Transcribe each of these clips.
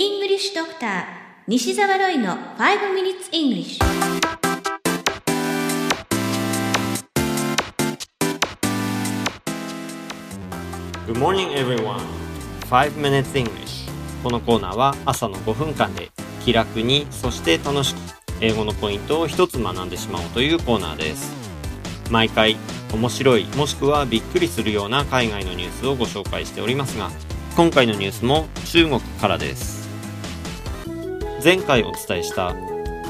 English Doctor 西澤ロイの5 Minutes English Good morning everyone. 5 Minutes English. このコーナーは朝の5分間で気楽にそして楽しく英語のポイントを一つ学んでしまおうというコーナーです。毎回面白いもしくはびっくりするような海外のニュースをご紹介しておりますが今回のニュースも中国からです。前回お伝えした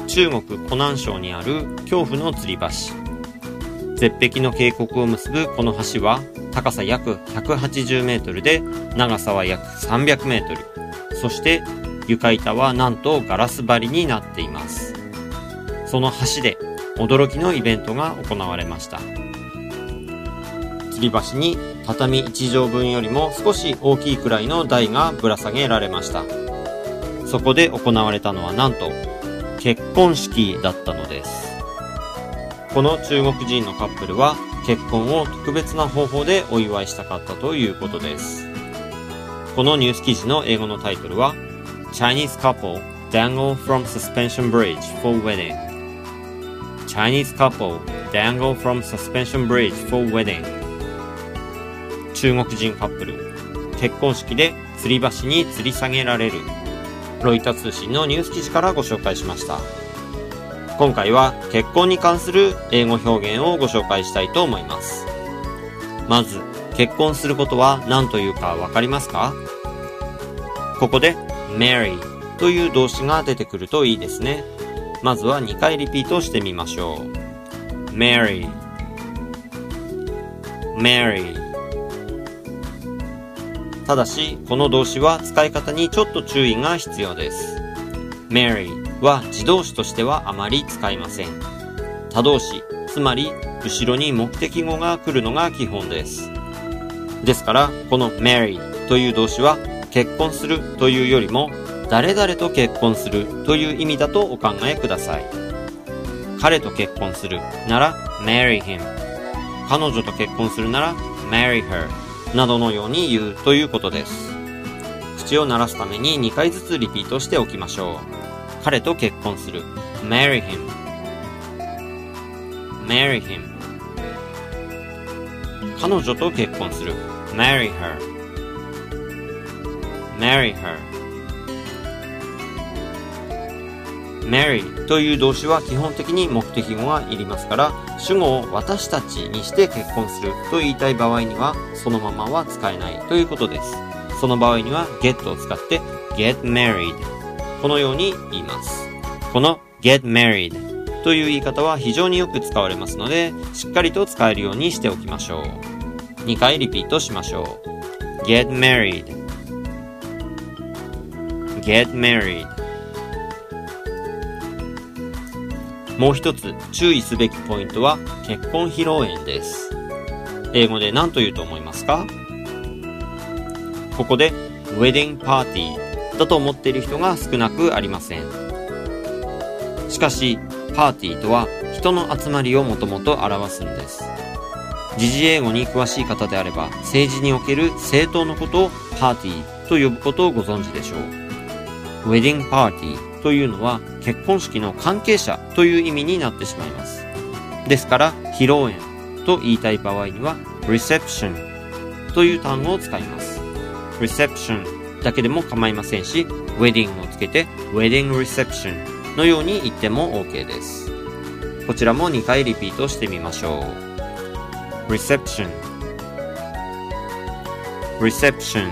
中国湖南省にある恐怖の吊り橋。絶壁の渓谷を結ぶこの橋は高さ約180メートルで長さは約300メートル。そして床板はなんとガラス張りになっています。その橋で驚きのイベントが行われました。吊り橋に畳1畳分よりも少し大きいくらいの台がぶら下げられました。そこで行われたのはなんと結婚式だったのですこの中国人のカップルは結婚を特別な方法でお祝いしたかったということですこのニュース記事の英語のタイトルは Chinese couple dangle from suspension bridge for wedding Chinese couple dangle from suspension bridge for wedding 中国人カップル結婚式で吊り橋に吊り下げられるロイタ通信のニュース記事からご紹介しました。今回は結婚に関する英語表現をご紹介したいと思います。まず結婚することは何というかわかりますか？ここで marry という動詞が出てくるといいですね。まずは2回リピートしてみましょう。marry marry ただし、この動詞は使い方にちょっと注意が必要です。Mary は自動詞としてはあまり使いません。他動詞、つまり後ろに目的語が来るのが基本です。ですから、この marry という動詞は結婚するというよりも誰々と結婚するという意味だとお考えください。彼と結婚するなら marry him。彼女と結婚するなら marry her。などのように言うということです。口を鳴らすために2回ずつリピートしておきましょう。彼と結婚する。marry him marry him 彼女と結婚する。marry her marry her marry という動詞は基本的に目的語がいりますから主語を私たちにして結婚すると言いたい場合にはそのままは使えないということです。その場合には get を使って get married このように言います。この get married という言い方は非常によく使われますのでしっかりと使えるようにしておきましょう。2回リピートしましょう。get married get married もう一つ注意すべきポイントは結婚披露宴です。英語で何と言うと思いますか？ここでウェディングパーティーだと思っている人が少なくありません。しかし、パーティーとは人の集まりをもともと表すんです。時事英語に詳しい方であれば、政治における政党のことをパーティーと呼ぶことをご存知でしょう。ウェディングパーティーというのは結婚式の関係者という意味になってしまいます。ですから、披露宴と言いたい場合には reception という単語を使います。reception だけでも構いませんし、wedding をつけて wedding reception のように言っても OK です。こちらも2回リピートしてみましょう。reception reception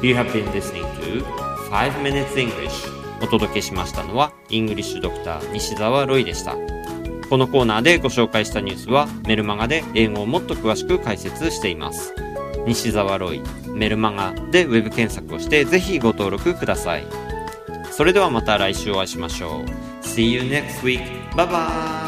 You have been listening to 5 Minutes English お届けしましたのは、イングリッシュドクター西澤ロイでした。このコーナーでご紹介したニュースは、メルマガで英語をもっと詳しく解説しています。西澤ロイ、メルマガでウェブ検索をして、ぜひご登録ください。それではまた来週お会いしましょう。See you next week. Bye bye!